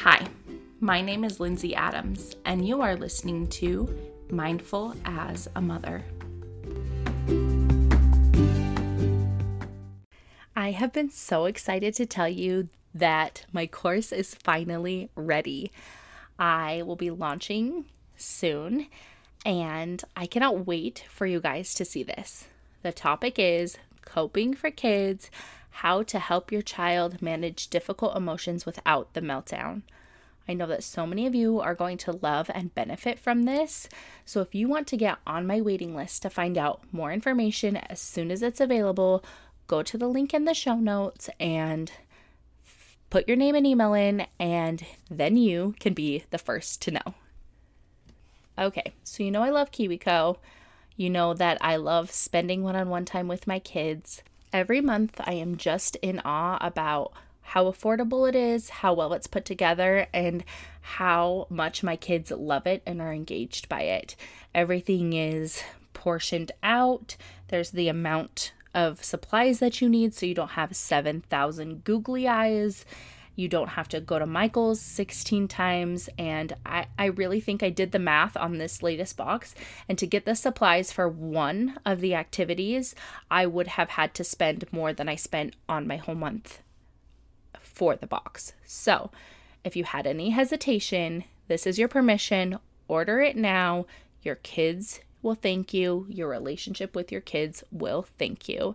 Hi, my name is Lindsay Adams, and you are listening to Mindful as a Mother. I have been so excited to tell you that my course is finally ready. I will be launching soon, and I cannot wait for you guys to see this. The topic is coping for kids how to help your child manage difficult emotions without the meltdown. I know that so many of you are going to love and benefit from this. So, if you want to get on my waiting list to find out more information as soon as it's available, go to the link in the show notes and put your name and email in, and then you can be the first to know. Okay, so you know I love KiwiCo. You know that I love spending one on one time with my kids. Every month, I am just in awe about how affordable it is, how well it's put together, and how much my kids love it and are engaged by it. Everything is portioned out, there's the amount of supplies that you need so you don't have 7,000 googly eyes. You don't have to go to Michael's 16 times. And I, I really think I did the math on this latest box. And to get the supplies for one of the activities, I would have had to spend more than I spent on my whole month for the box. So if you had any hesitation, this is your permission. Order it now. Your kids will thank you. Your relationship with your kids will thank you.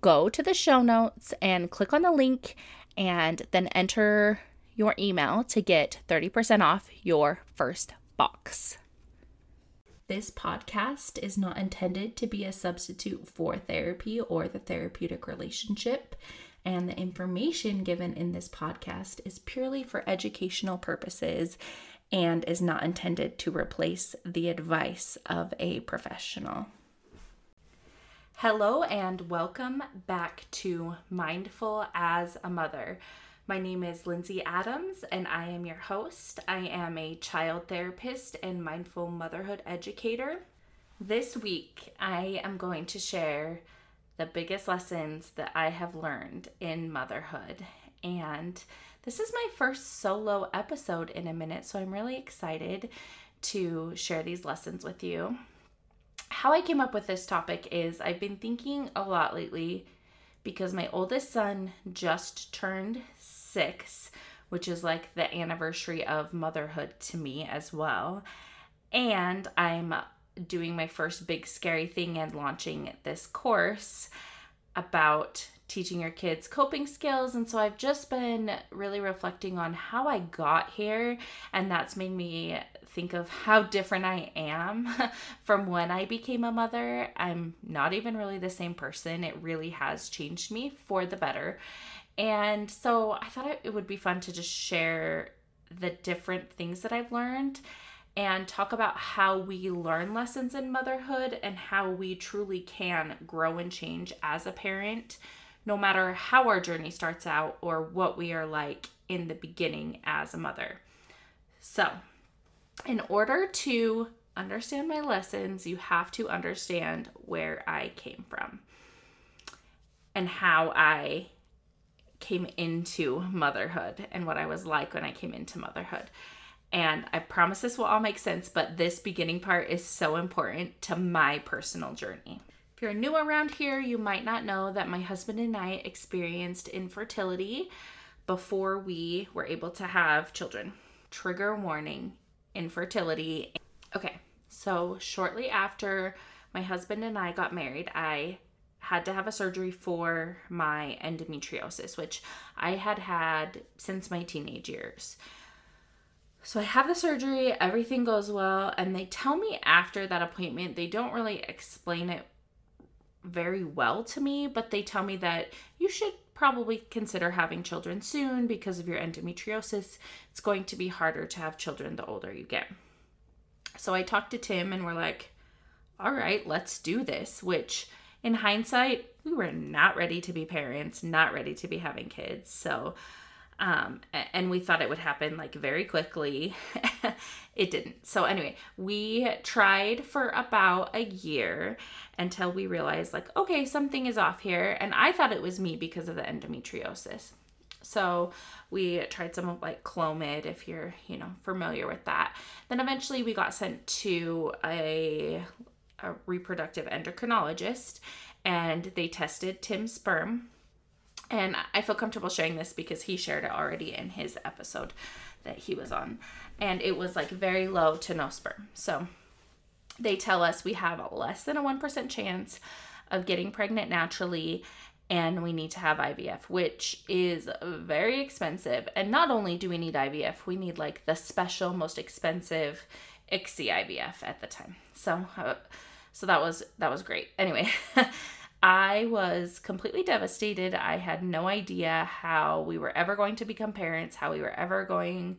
Go to the show notes and click on the link and then enter your email to get 30% off your first box. This podcast is not intended to be a substitute for therapy or the therapeutic relationship, and the information given in this podcast is purely for educational purposes and is not intended to replace the advice of a professional. Hello, and welcome back to Mindful as a Mother. My name is Lindsay Adams, and I am your host. I am a child therapist and mindful motherhood educator. This week, I am going to share the biggest lessons that I have learned in motherhood. And this is my first solo episode in a minute, so I'm really excited to share these lessons with you. How I came up with this topic is I've been thinking a lot lately because my oldest son just turned six, which is like the anniversary of motherhood to me as well. And I'm doing my first big scary thing and launching this course about teaching your kids coping skills. And so I've just been really reflecting on how I got here, and that's made me think of how different I am from when I became a mother. I'm not even really the same person. It really has changed me for the better. And so I thought it would be fun to just share the different things that I've learned and talk about how we learn lessons in motherhood and how we truly can grow and change as a parent no matter how our journey starts out or what we are like in the beginning as a mother. So, in order to understand my lessons, you have to understand where I came from and how I came into motherhood and what I was like when I came into motherhood. And I promise this will all make sense, but this beginning part is so important to my personal journey. If you're new around here, you might not know that my husband and I experienced infertility before we were able to have children. Trigger warning infertility. Okay, so shortly after my husband and I got married, I had to have a surgery for my endometriosis, which I had had since my teenage years. So I have the surgery, everything goes well, and they tell me after that appointment, they don't really explain it very well to me, but they tell me that you should probably consider having children soon because of your endometriosis. It's going to be harder to have children the older you get. So I talked to Tim and we're like, all right, let's do this, which in hindsight, we were not ready to be parents, not ready to be having kids. So um, and we thought it would happen like very quickly. it didn't. So, anyway, we tried for about a year until we realized, like, okay, something is off here. And I thought it was me because of the endometriosis. So we tried some of like Clomid if you're, you know, familiar with that. Then eventually we got sent to a, a reproductive endocrinologist and they tested Tim's sperm. And I feel comfortable sharing this because he shared it already in his episode that he was on. And it was like very low to no sperm. So they tell us we have less than a 1% chance of getting pregnant naturally and we need to have IVF, which is very expensive. And not only do we need IVF, we need like the special, most expensive ICSI IVF at the time. So, uh, so that was that was great. Anyway, I was completely devastated. I had no idea how we were ever going to become parents, how we were ever going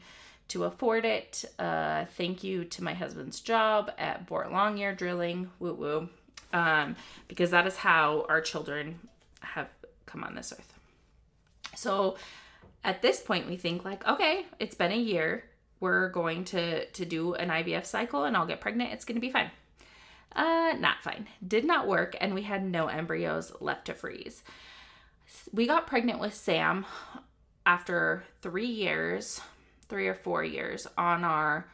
to afford it. Uh, thank you to my husband's job at Boart Longyear Drilling, woo woo, um, because that is how our children have come on this earth. So at this point, we think like, okay, it's been a year. We're going to to do an IVF cycle, and I'll get pregnant. It's going to be fine. Uh, not fine. Did not work, and we had no embryos left to freeze. We got pregnant with Sam after three years, three or four years on our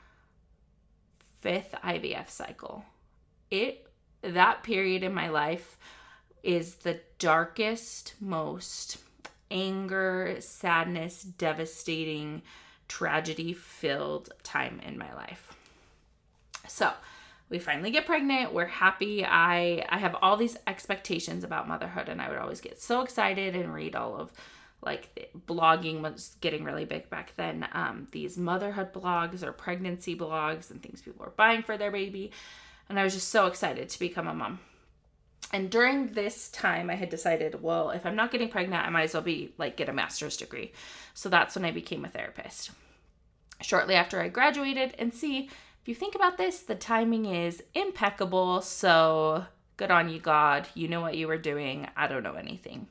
fifth IVF cycle. It that period in my life is the darkest, most anger, sadness, devastating, tragedy filled time in my life. So, we finally get pregnant we're happy i i have all these expectations about motherhood and i would always get so excited and read all of like blogging was getting really big back then um, these motherhood blogs or pregnancy blogs and things people were buying for their baby and i was just so excited to become a mom and during this time, I had decided, well, if I'm not getting pregnant, I might as well be like get a master's degree. So that's when I became a therapist. Shortly after I graduated, and see, if you think about this, the timing is impeccable. So good on you, God. You know what you were doing. I don't know anything.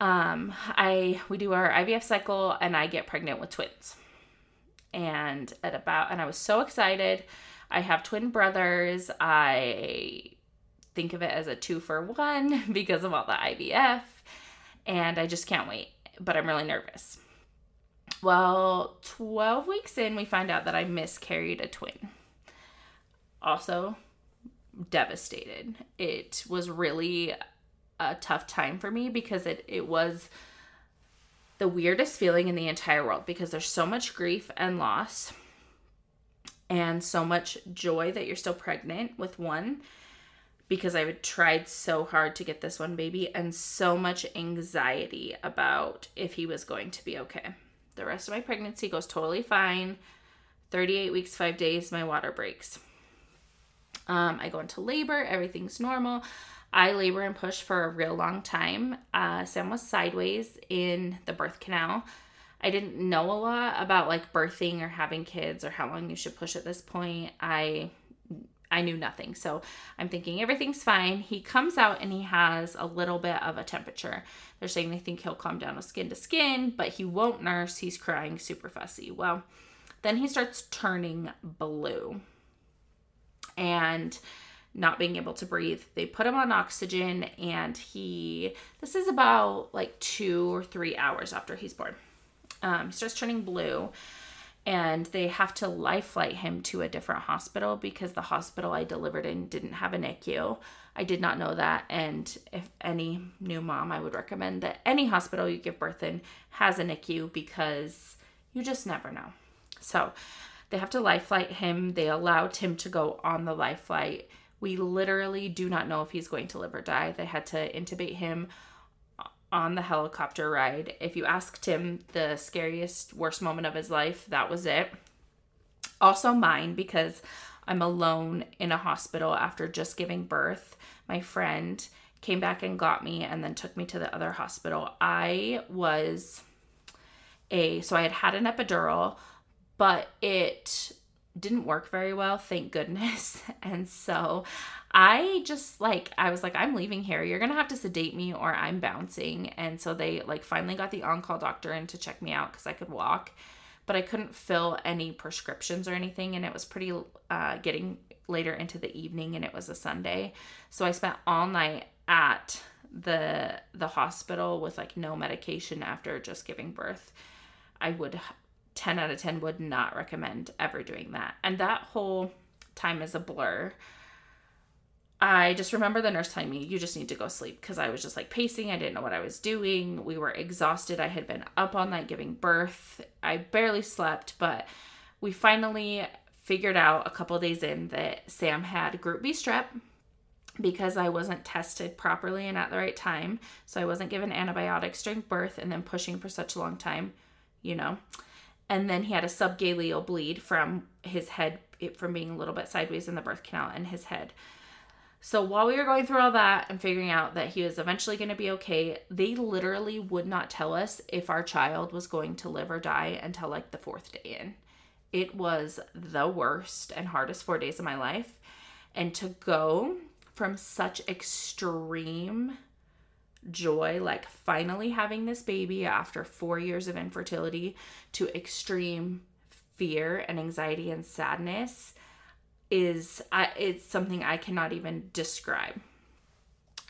Um, I we do our IVF cycle, and I get pregnant with twins. And at about, and I was so excited. I have twin brothers. I think of it as a two for one because of all the IVF. And I just can't wait, but I'm really nervous. Well, 12 weeks in, we find out that I miscarried a twin. Also, devastated. It was really a tough time for me because it, it was the weirdest feeling in the entire world because there's so much grief and loss and so much joy that you're still pregnant with one because I had tried so hard to get this one baby and so much anxiety about if he was going to be okay. The rest of my pregnancy goes totally fine. 38 weeks, five days, my water breaks. Um, I go into labor, everything's normal. I labor and push for a real long time. Uh, Sam was sideways in the birth canal. I didn't know a lot about like birthing or having kids or how long you should push at this point. I I knew nothing. So I'm thinking everything's fine. He comes out and he has a little bit of a temperature. They're saying they think he'll calm down with skin to skin, but he won't nurse. He's crying super fussy. Well, then he starts turning blue and not being able to breathe. They put him on oxygen and he, this is about like two or three hours after he's born. Um, he starts turning blue and they have to life flight him to a different hospital because the hospital I delivered in didn't have a NICU. I did not know that. And if any new mom, I would recommend that any hospital you give birth in has a NICU because you just never know. So they have to life flight him. They allowed him to go on the life flight. We literally do not know if he's going to live or die. They had to intubate him on the helicopter ride. If you asked him the scariest, worst moment of his life, that was it. Also, mine because I'm alone in a hospital after just giving birth. My friend came back and got me and then took me to the other hospital. I was a, so I had had an epidural, but it didn't work very well, thank goodness. And so I just like I was like I'm leaving here. You're going to have to sedate me or I'm bouncing. And so they like finally got the on-call doctor in to check me out cuz I could walk, but I couldn't fill any prescriptions or anything and it was pretty uh getting later into the evening and it was a Sunday. So I spent all night at the the hospital with like no medication after just giving birth. I would 10 out of 10 would not recommend ever doing that. And that whole time is a blur. I just remember the nurse telling me, you just need to go sleep because I was just like pacing. I didn't know what I was doing. We were exhausted. I had been up all night giving birth. I barely slept, but we finally figured out a couple days in that Sam had group B strep because I wasn't tested properly and at the right time. So I wasn't given antibiotics during birth and then pushing for such a long time, you know. And then he had a subgaleal bleed from his head, from being a little bit sideways in the birth canal and his head. So while we were going through all that and figuring out that he was eventually going to be okay, they literally would not tell us if our child was going to live or die until like the fourth day in. It was the worst and hardest four days of my life. And to go from such extreme joy, like finally having this baby after four years of infertility, to extreme fear and anxiety and sadness is I, it's something I cannot even describe.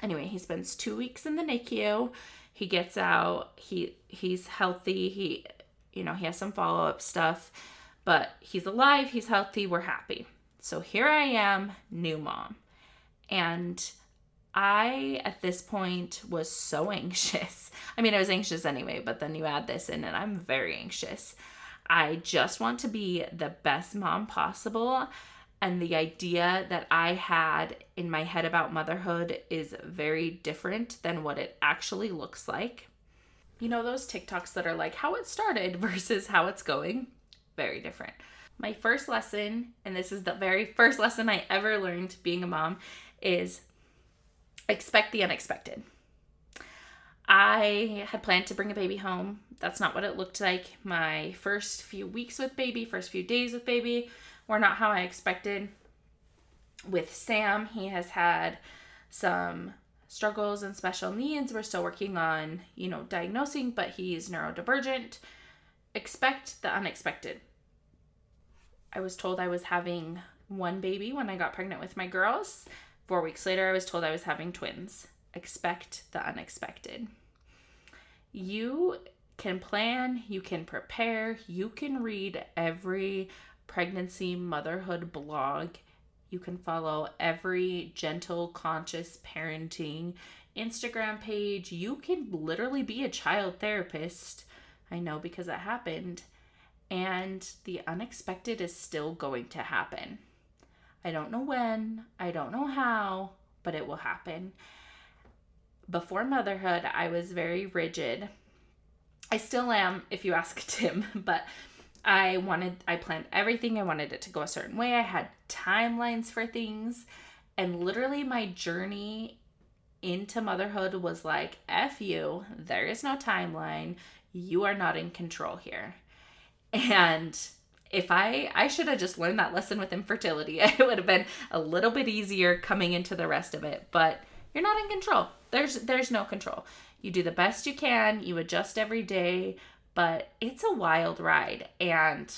Anyway, he spends two weeks in the NICU. He gets out. He he's healthy. He you know he has some follow up stuff, but he's alive. He's healthy. We're happy. So here I am, new mom. And I, at this point, was so anxious. I mean, I was anxious anyway, but then you add this in, and I'm very anxious. I just want to be the best mom possible. And the idea that I had in my head about motherhood is very different than what it actually looks like. You know, those TikToks that are like how it started versus how it's going? Very different. My first lesson, and this is the very first lesson I ever learned being a mom, is expect the unexpected. I had planned to bring a baby home. That's not what it looked like. My first few weeks with baby, first few days with baby were not how I expected. With Sam, he has had some struggles and special needs. We're still working on, you know, diagnosing, but he's neurodivergent. Expect the unexpected. I was told I was having one baby when I got pregnant with my girls. Four weeks later, I was told I was having twins. Expect the unexpected. You can plan, you can prepare, you can read every pregnancy motherhood blog. You can follow every gentle, conscious parenting Instagram page. You can literally be a child therapist. I know because it happened. And the unexpected is still going to happen. I don't know when, I don't know how, but it will happen. Before motherhood, I was very rigid. I still am, if you ask Tim, but I wanted, I planned everything. I wanted it to go a certain way. I had timelines for things. And literally, my journey into motherhood was like, F you, there is no timeline. You are not in control here. And if I I should have just learned that lesson with infertility. It would have been a little bit easier coming into the rest of it, but you're not in control. There's there's no control. You do the best you can, you adjust every day, but it's a wild ride and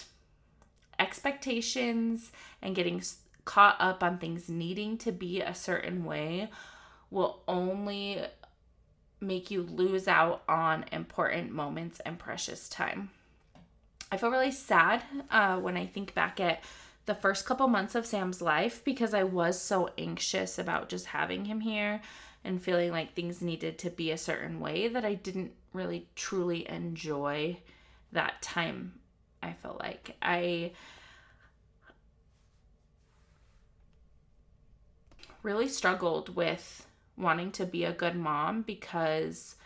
expectations and getting caught up on things needing to be a certain way will only make you lose out on important moments and precious time. I feel really sad uh, when I think back at the first couple months of Sam's life because I was so anxious about just having him here and feeling like things needed to be a certain way that I didn't really truly enjoy that time. I felt like I really struggled with wanting to be a good mom because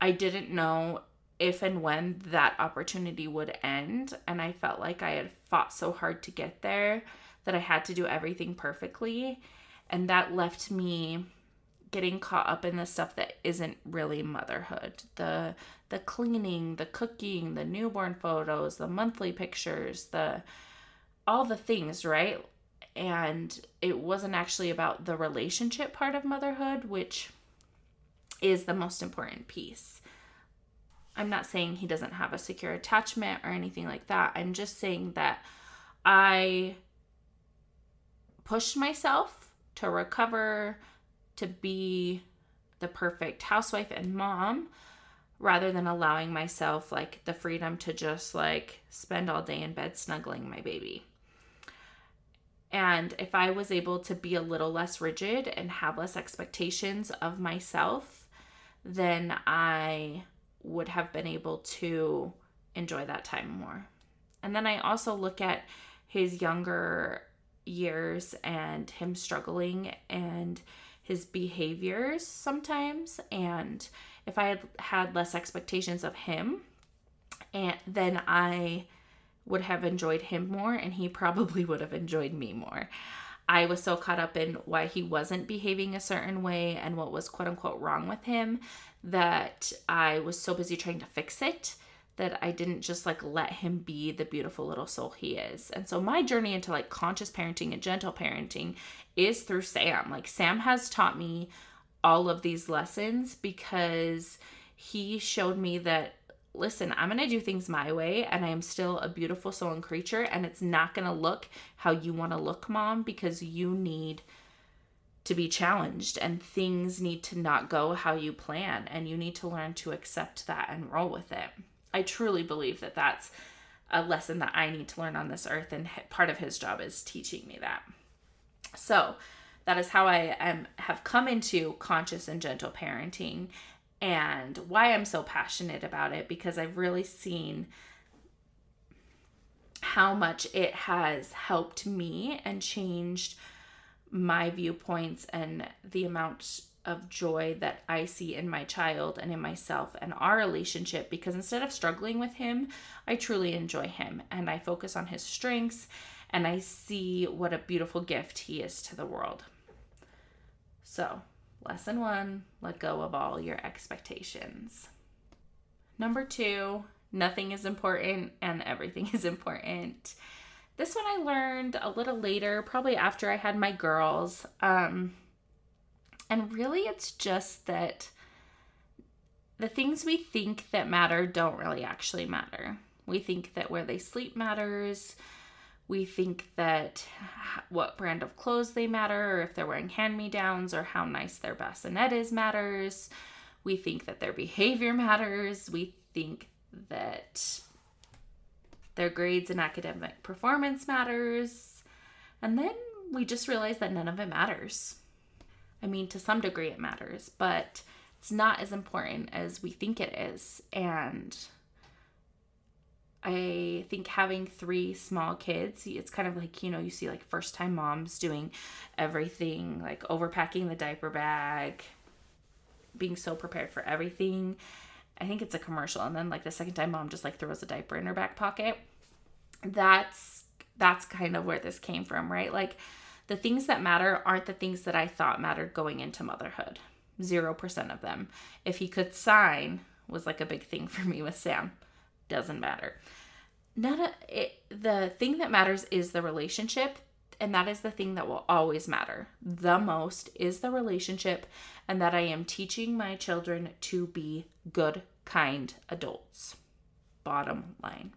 I didn't know if and when that opportunity would end. And I felt like I had fought so hard to get there that I had to do everything perfectly. And that left me getting caught up in the stuff that isn't really motherhood. The the cleaning, the cooking, the newborn photos, the monthly pictures, the all the things, right? And it wasn't actually about the relationship part of motherhood, which is the most important piece. I'm not saying he doesn't have a secure attachment or anything like that. I'm just saying that I pushed myself to recover, to be the perfect housewife and mom rather than allowing myself like the freedom to just like spend all day in bed snuggling my baby. And if I was able to be a little less rigid and have less expectations of myself, then I would have been able to enjoy that time more. And then I also look at his younger years and him struggling and his behaviors sometimes and if I had had less expectations of him, and then I would have enjoyed him more and he probably would have enjoyed me more. I was so caught up in why he wasn't behaving a certain way and what was quote unquote wrong with him that I was so busy trying to fix it that I didn't just like let him be the beautiful little soul he is. And so my journey into like conscious parenting and gentle parenting is through Sam. Like Sam has taught me all of these lessons because he showed me that listen, I'm going to do things my way and I am still a beautiful soul and creature and it's not going to look how you want to look, mom, because you need to be challenged and things need to not go how you plan and you need to learn to accept that and roll with it. I truly believe that that's a lesson that I need to learn on this earth and part of his job is teaching me that. So, that is how I am have come into conscious and gentle parenting and why I'm so passionate about it because I've really seen how much it has helped me and changed my viewpoints and the amount of joy that I see in my child and in myself and our relationship because instead of struggling with him, I truly enjoy him and I focus on his strengths and I see what a beautiful gift he is to the world. So, lesson one let go of all your expectations. Number two, nothing is important and everything is important. This one I learned a little later, probably after I had my girls. Um, and really, it's just that the things we think that matter don't really actually matter. We think that where they sleep matters, we think that what brand of clothes they matter, or if they're wearing hand me downs, or how nice their bassinet is matters. We think that their behavior matters. We think that their grades and academic performance matters. And then we just realize that none of it matters. I mean, to some degree it matters, but it's not as important as we think it is. And I think having three small kids, it's kind of like, you know, you see like first time moms doing everything, like overpacking the diaper bag, being so prepared for everything. I think it's a commercial. And then like the second time mom just like throws a diaper in her back pocket. That's that's kind of where this came from, right? Like the things that matter aren't the things that I thought mattered going into motherhood. 0% of them. If he could sign was like a big thing for me with Sam doesn't matter. None of it, the thing that matters is the relationship, and that is the thing that will always matter. The most is the relationship, and that I am teaching my children to be good, kind adults. Bottom line.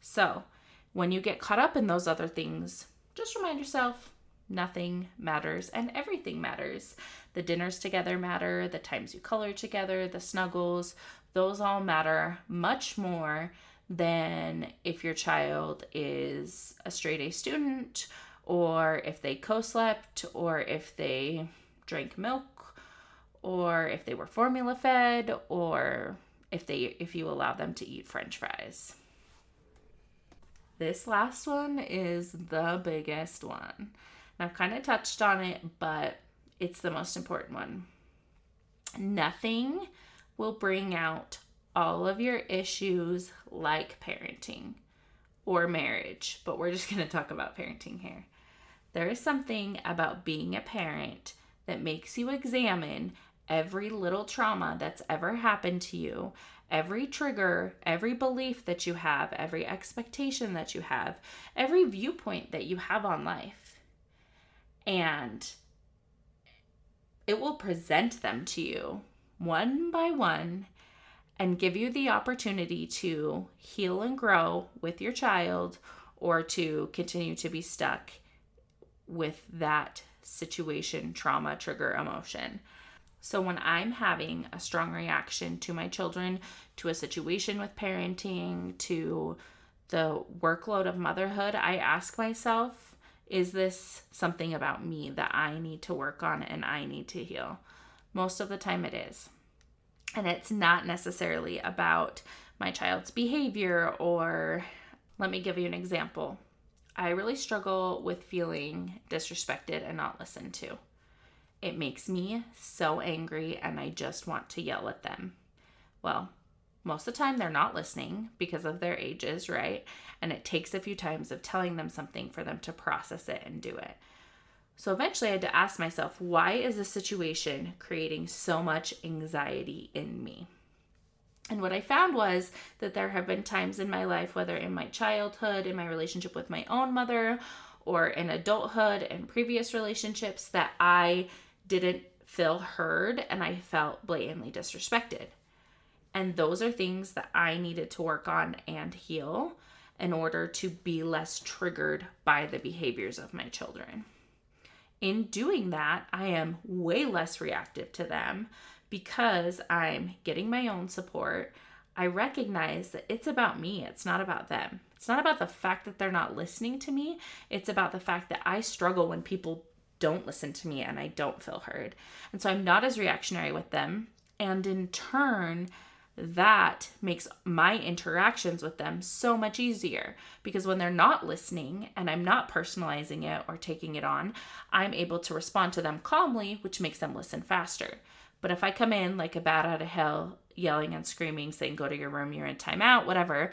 So, when you get caught up in those other things, just remind yourself nothing matters and everything matters. The dinners together matter, the times you color together, the snuggles, those all matter much more than if your child is a straight A student or if they co slept or if they drank milk or if they were formula fed or if they if you allow them to eat french fries. This last one is the biggest one. I've kind of touched on it, but it's the most important one. Nothing will bring out all of your issues like parenting or marriage, but we're just going to talk about parenting here. There is something about being a parent that makes you examine every little trauma that's ever happened to you, every trigger, every belief that you have, every expectation that you have, every viewpoint that you have on life. And it will present them to you one by one and give you the opportunity to heal and grow with your child or to continue to be stuck with that situation, trauma, trigger, emotion. So when I'm having a strong reaction to my children, to a situation with parenting, to the workload of motherhood, I ask myself, is this something about me that I need to work on and I need to heal? Most of the time it is. And it's not necessarily about my child's behavior or let me give you an example. I really struggle with feeling disrespected and not listened to. It makes me so angry and I just want to yell at them. Well, most of the time they're not listening because of their ages, right? And it takes a few times of telling them something for them to process it and do it. So eventually I had to ask myself, why is this situation creating so much anxiety in me? And what I found was that there have been times in my life, whether in my childhood, in my relationship with my own mother, or in adulthood and previous relationships, that I didn't feel heard and I felt blatantly disrespected. And those are things that I needed to work on and heal in order to be less triggered by the behaviors of my children. In doing that, I am way less reactive to them because I'm getting my own support. I recognize that it's about me, it's not about them. It's not about the fact that they're not listening to me, it's about the fact that I struggle when people don't listen to me and I don't feel heard. And so I'm not as reactionary with them. And in turn, that makes my interactions with them so much easier because when they're not listening and I'm not personalizing it or taking it on, I'm able to respond to them calmly, which makes them listen faster. But if I come in like a bat out of hell, yelling and screaming, saying, go to your room, you're in timeout, whatever,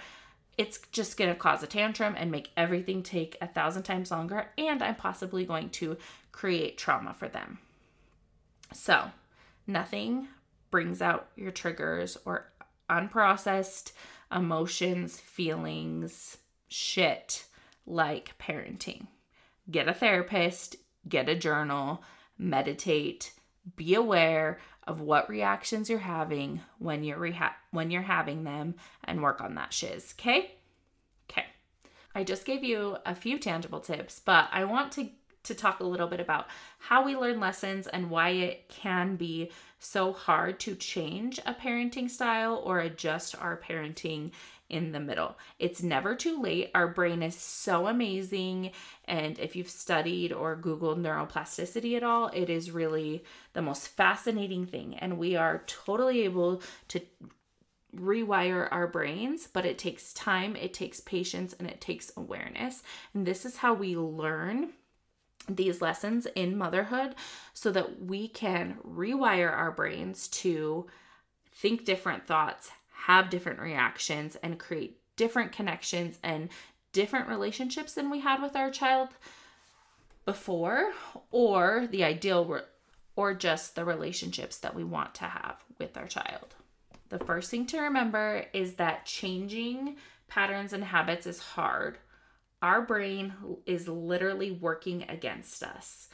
it's just going to cause a tantrum and make everything take a thousand times longer. And I'm possibly going to create trauma for them. So, nothing brings out your triggers or unprocessed emotions, feelings, shit like parenting. Get a therapist, get a journal, meditate, be aware of what reactions you're having when you're reha- when you're having them and work on that shiz, okay? Okay. I just gave you a few tangible tips, but I want to to talk a little bit about how we learn lessons and why it can be so hard to change a parenting style or adjust our parenting in the middle. It's never too late. Our brain is so amazing. And if you've studied or Googled neuroplasticity at all, it is really the most fascinating thing. And we are totally able to rewire our brains, but it takes time, it takes patience, and it takes awareness. And this is how we learn these lessons in motherhood so that we can rewire our brains to think different thoughts, have different reactions, and create different connections and different relationships than we had with our child before, or the ideal, re- or just the relationships that we want to have with our child. The first thing to remember is that changing patterns and habits is hard our brain is literally working against us.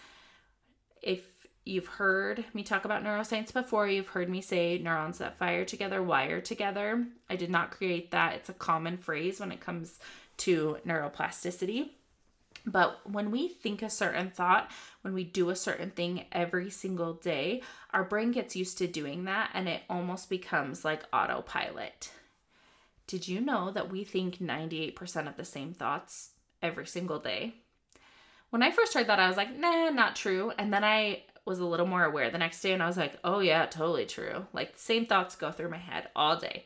If you've heard me talk about neuroscience before, you've heard me say neurons that fire together wire together. I did not create that. It's a common phrase when it comes to neuroplasticity. But when we think a certain thought, when we do a certain thing every single day, our brain gets used to doing that and it almost becomes like autopilot. Did you know that we think 98% of the same thoughts every single day. When I first heard that, I was like, nah, not true. And then I was a little more aware the next day and I was like, oh, yeah, totally true. Like, same thoughts go through my head all day.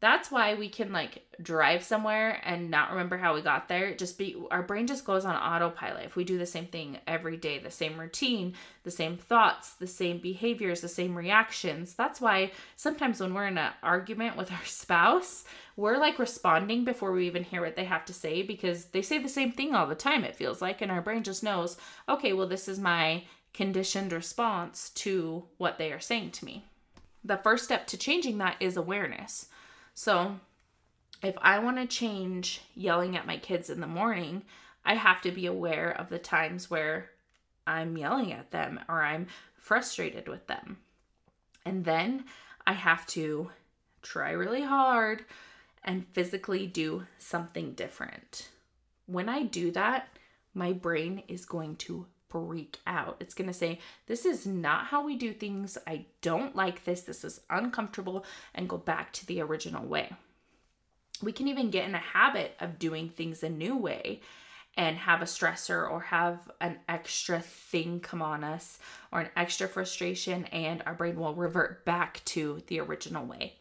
That's why we can like drive somewhere and not remember how we got there. Just be our brain just goes on autopilot. If we do the same thing every day, the same routine, the same thoughts, the same behaviors, the same reactions. That's why sometimes when we're in an argument with our spouse, we're like responding before we even hear what they have to say because they say the same thing all the time, it feels like. And our brain just knows, okay, well, this is my conditioned response to what they are saying to me. The first step to changing that is awareness. So, if I want to change yelling at my kids in the morning, I have to be aware of the times where I'm yelling at them or I'm frustrated with them. And then I have to try really hard and physically do something different. When I do that, my brain is going to freak out. It's going to say, This is not how we do things. I don't like this. This is uncomfortable, and go back to the original way. We can even get in a habit of doing things a new way and have a stressor or have an extra thing come on us or an extra frustration, and our brain will revert back to the original way.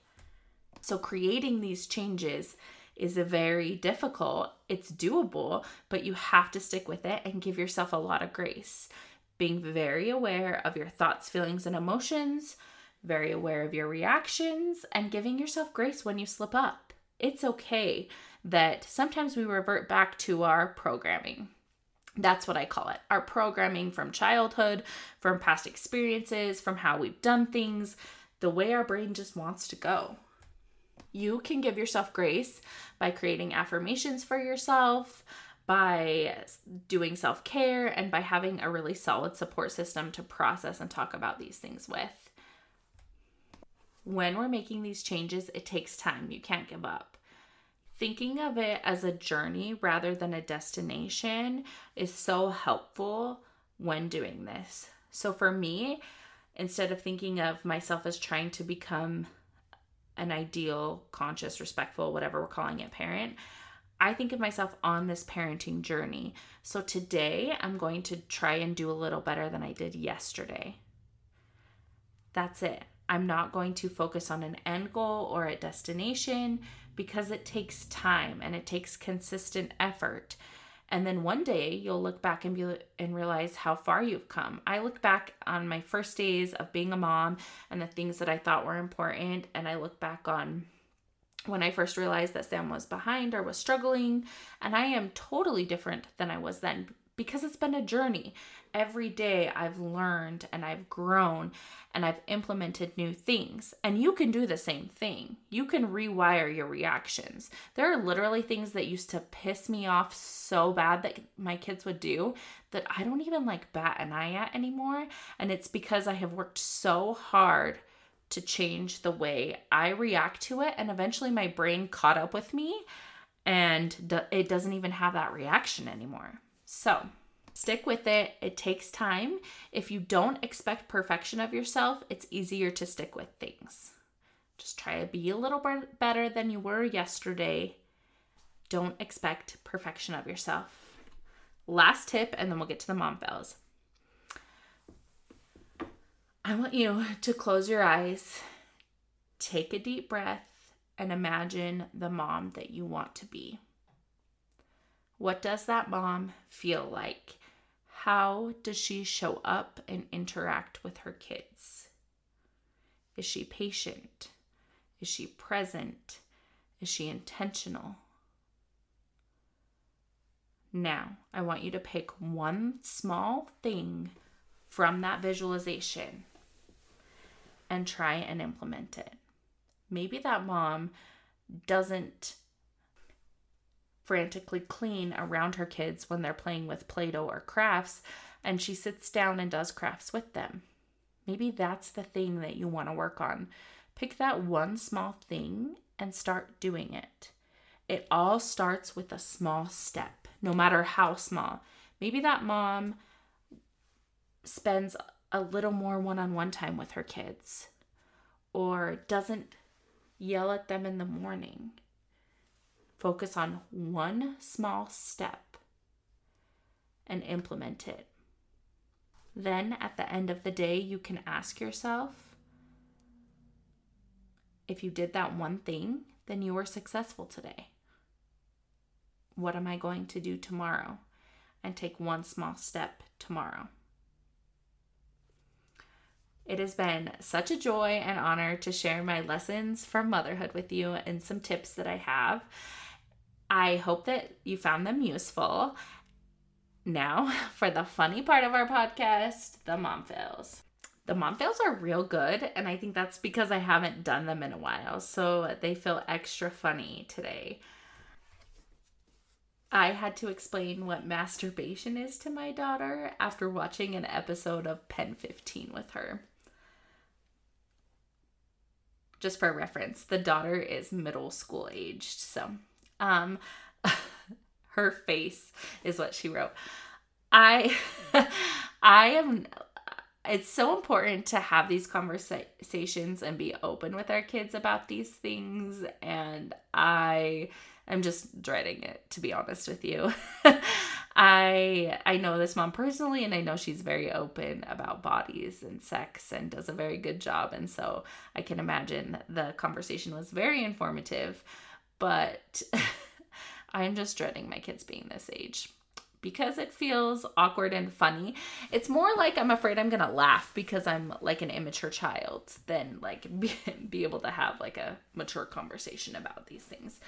So, creating these changes is very difficult. It's doable, but you have to stick with it and give yourself a lot of grace. Being very aware of your thoughts, feelings, and emotions, very aware of your reactions, and giving yourself grace when you slip up. It's okay that sometimes we revert back to our programming. That's what I call it. Our programming from childhood, from past experiences, from how we've done things, the way our brain just wants to go. You can give yourself grace by creating affirmations for yourself, by doing self care, and by having a really solid support system to process and talk about these things with. When we're making these changes, it takes time. You can't give up thinking of it as a journey rather than a destination is so helpful when doing this. So for me, instead of thinking of myself as trying to become an ideal, conscious, respectful, whatever we're calling it, parent, I think of myself on this parenting journey. So today I'm going to try and do a little better than I did yesterday. That's it. I'm not going to focus on an end goal or a destination because it takes time and it takes consistent effort. And then one day you'll look back and be and realize how far you've come. I look back on my first days of being a mom and the things that I thought were important and I look back on when I first realized that Sam was behind or was struggling and I am totally different than I was then because it's been a journey. Every day I've learned and I've grown and I've implemented new things. And you can do the same thing. You can rewire your reactions. There are literally things that used to piss me off so bad that my kids would do that I don't even like bat an eye at anymore. And it's because I have worked so hard to change the way I react to it. And eventually my brain caught up with me and it doesn't even have that reaction anymore. So, stick with it. It takes time. If you don't expect perfection of yourself, it's easier to stick with things. Just try to be a little bit better than you were yesterday. Don't expect perfection of yourself. Last tip, and then we'll get to the mom fails. I want you to close your eyes, take a deep breath, and imagine the mom that you want to be. What does that mom feel like? How does she show up and interact with her kids? Is she patient? Is she present? Is she intentional? Now, I want you to pick one small thing from that visualization and try and implement it. Maybe that mom doesn't frantically clean around her kids when they're playing with Play Doh or crafts, and she sits down and does crafts with them. Maybe that's the thing that you want to work on. Pick that one small thing and start doing it. It all starts with a small step, no matter how small. Maybe that mom spends a little more one on one time with her kids or doesn't yell at them in the morning Focus on one small step and implement it. Then at the end of the day, you can ask yourself if you did that one thing, then you were successful today. What am I going to do tomorrow? And take one small step tomorrow. It has been such a joy and honor to share my lessons from motherhood with you and some tips that I have. I hope that you found them useful. Now, for the funny part of our podcast, the mom fails. The mom fails are real good, and I think that's because I haven't done them in a while, so they feel extra funny today. I had to explain what masturbation is to my daughter after watching an episode of PEN15 with her. Just for reference, the daughter is middle school aged, so um, her face is what she wrote. I I am it's so important to have these conversations and be open with our kids about these things and I am just dreading it to be honest with you. I I know this mom personally and I know she's very open about bodies and sex and does a very good job and so I can imagine the conversation was very informative but I'm just dreading my kids being this age because it feels awkward and funny. It's more like I'm afraid I'm gonna laugh because I'm like an immature child than like be, be able to have like a mature conversation about these things.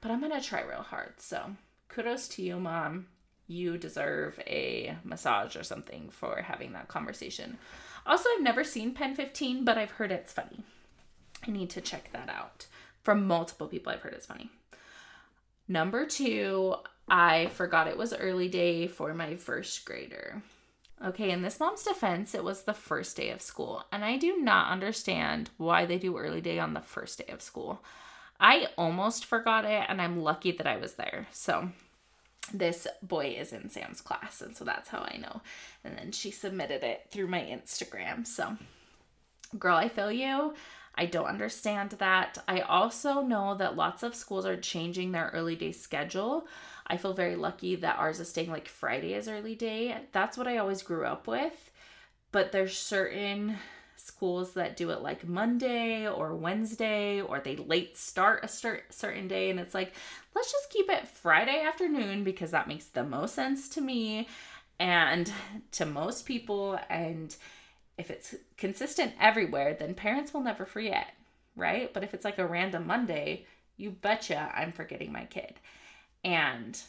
But I'm gonna try real hard. So kudos to you, mom. You deserve a massage or something for having that conversation. Also, I've never seen PEN15, but I've heard it's funny. I need to check that out. From multiple people, I've heard it's funny. Number two, I forgot it was early day for my first grader. Okay, in this mom's defense, it was the first day of school, and I do not understand why they do early day on the first day of school. I almost forgot it, and I'm lucky that I was there. So, this boy is in Sam's class, and so that's how I know. And then she submitted it through my Instagram. So, girl, I feel you. I don't understand that. I also know that lots of schools are changing their early day schedule. I feel very lucky that ours is staying like Friday as early day. That's what I always grew up with. But there's certain schools that do it like Monday or Wednesday or they late start a start, certain day and it's like let's just keep it Friday afternoon because that makes the most sense to me and to most people and if it's consistent everywhere then parents will never forget, right? But if it's like a random Monday, you betcha I'm forgetting my kid. And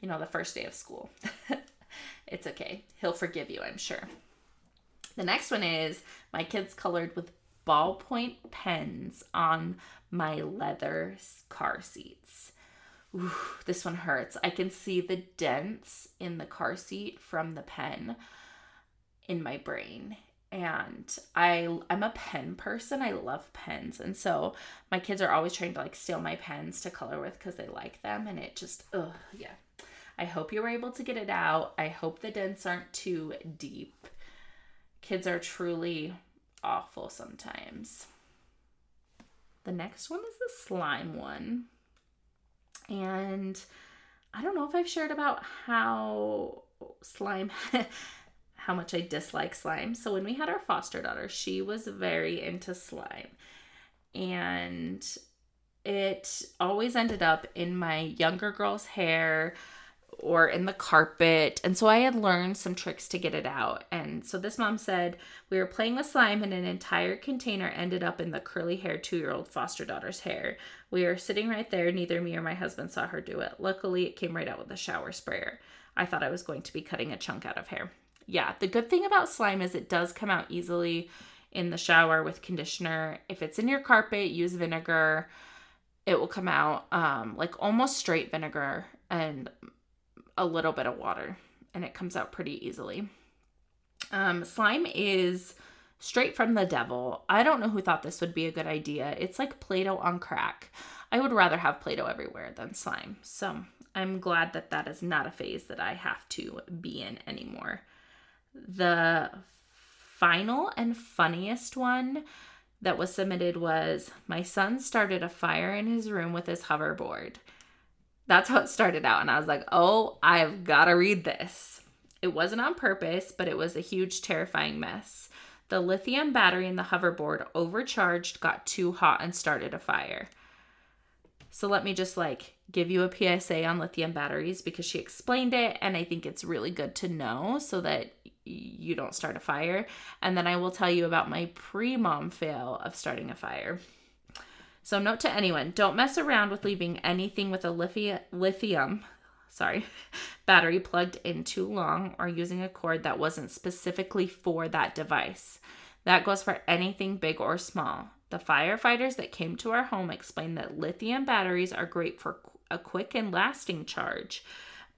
you know the first day of school it's okay. He'll forgive you i'm sure. The next one is my kids colored with ballpoint pens on my leather car seats. Ooh, this one hurts. I can see the dents in the car seat from the pen in my brain and I I'm a pen person. I love pens. And so my kids are always trying to like steal my pens to color with cuz they like them and it just ugh, yeah. I hope you were able to get it out. I hope the dents aren't too deep. Kids are truly awful sometimes. The next one is the slime one. And I don't know if I've shared about how slime how much I dislike slime. So when we had our foster daughter, she was very into slime. And it always ended up in my younger girl's hair or in the carpet. And so I had learned some tricks to get it out. And so this mom said we were playing with slime and an entire container ended up in the curly haired two year old foster daughter's hair. We were sitting right there. Neither me or my husband saw her do it. Luckily, it came right out with a shower sprayer. I thought I was going to be cutting a chunk out of hair yeah, the good thing about slime is it does come out easily in the shower with conditioner. If it's in your carpet, use vinegar. It will come out um, like almost straight vinegar and a little bit of water, and it comes out pretty easily. Um, slime is straight from the devil. I don't know who thought this would be a good idea. It's like Play Doh on crack. I would rather have Play Doh everywhere than slime. So I'm glad that that is not a phase that I have to be in anymore. The final and funniest one that was submitted was my son started a fire in his room with his hoverboard. That's how it started out. And I was like, oh, I've got to read this. It wasn't on purpose, but it was a huge, terrifying mess. The lithium battery in the hoverboard overcharged, got too hot, and started a fire. So let me just like give you a PSA on lithium batteries because she explained it and I think it's really good to know so that you don't start a fire. And then I will tell you about my pre mom fail of starting a fire. So, note to anyone don't mess around with leaving anything with a lithium, lithium sorry, battery plugged in too long or using a cord that wasn't specifically for that device. That goes for anything big or small. The firefighters that came to our home explained that lithium batteries are great for a quick and lasting charge,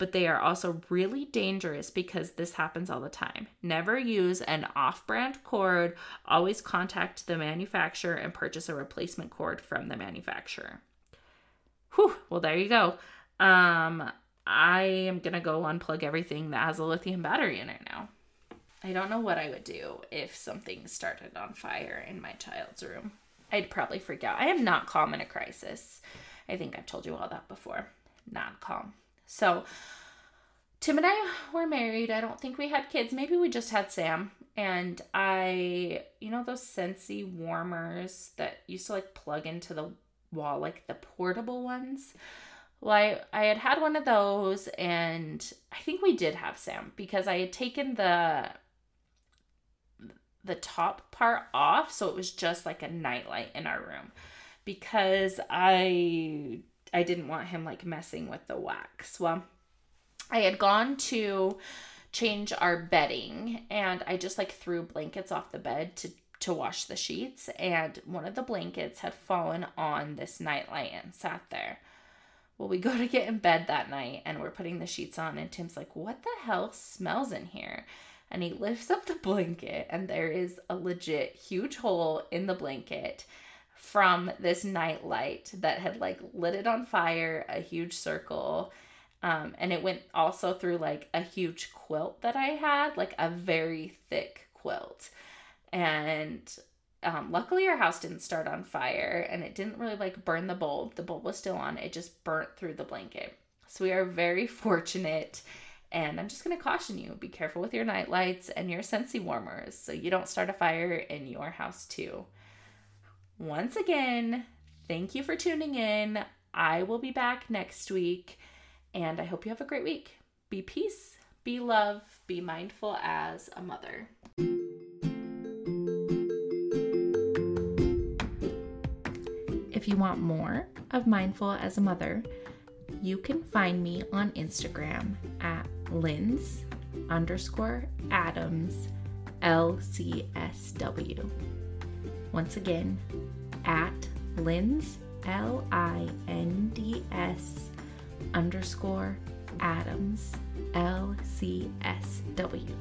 but they are also really dangerous because this happens all the time. Never use an off brand cord, always contact the manufacturer and purchase a replacement cord from the manufacturer. Whew, well, there you go. Um, I am to go unplug everything that has a lithium battery in it now. I don't know what I would do if something started on fire in my child's room. I'd probably freak out. I am not calm in a crisis. I think I've told you all that before. Not calm. So, Tim and I were married. I don't think we had kids. Maybe we just had Sam. And I, you know, those Scentsy warmers that used to like plug into the wall, like the portable ones. Well, I, I had had one of those, and I think we did have Sam because I had taken the the top part off, so it was just like a nightlight in our room because I I didn't want him like messing with the wax. Well, I had gone to change our bedding and I just like threw blankets off the bed to to wash the sheets and one of the blankets had fallen on this nightlight and sat there. Well, we go to get in bed that night and we're putting the sheets on and Tim's like, "What the hell smells in here?" And he lifts up the blanket and there is a legit huge hole in the blanket from this night light that had like lit it on fire, a huge circle. Um, and it went also through like a huge quilt that I had, like a very thick quilt. And um, luckily, our house didn't start on fire and it didn't really like burn the bulb. The bulb was still on, it just burnt through the blanket. So we are very fortunate. And I'm just going to caution you be careful with your night lights and your Scentsy warmers so you don't start a fire in your house too once again, thank you for tuning in. I will be back next week, and I hope you have a great week. Be peace, be love, be mindful as a mother. If you want more of Mindful as a Mother, you can find me on Instagram at Linds underscore Adams LCSW. Once again, at Linds, L I N D S underscore Adams, L C S W.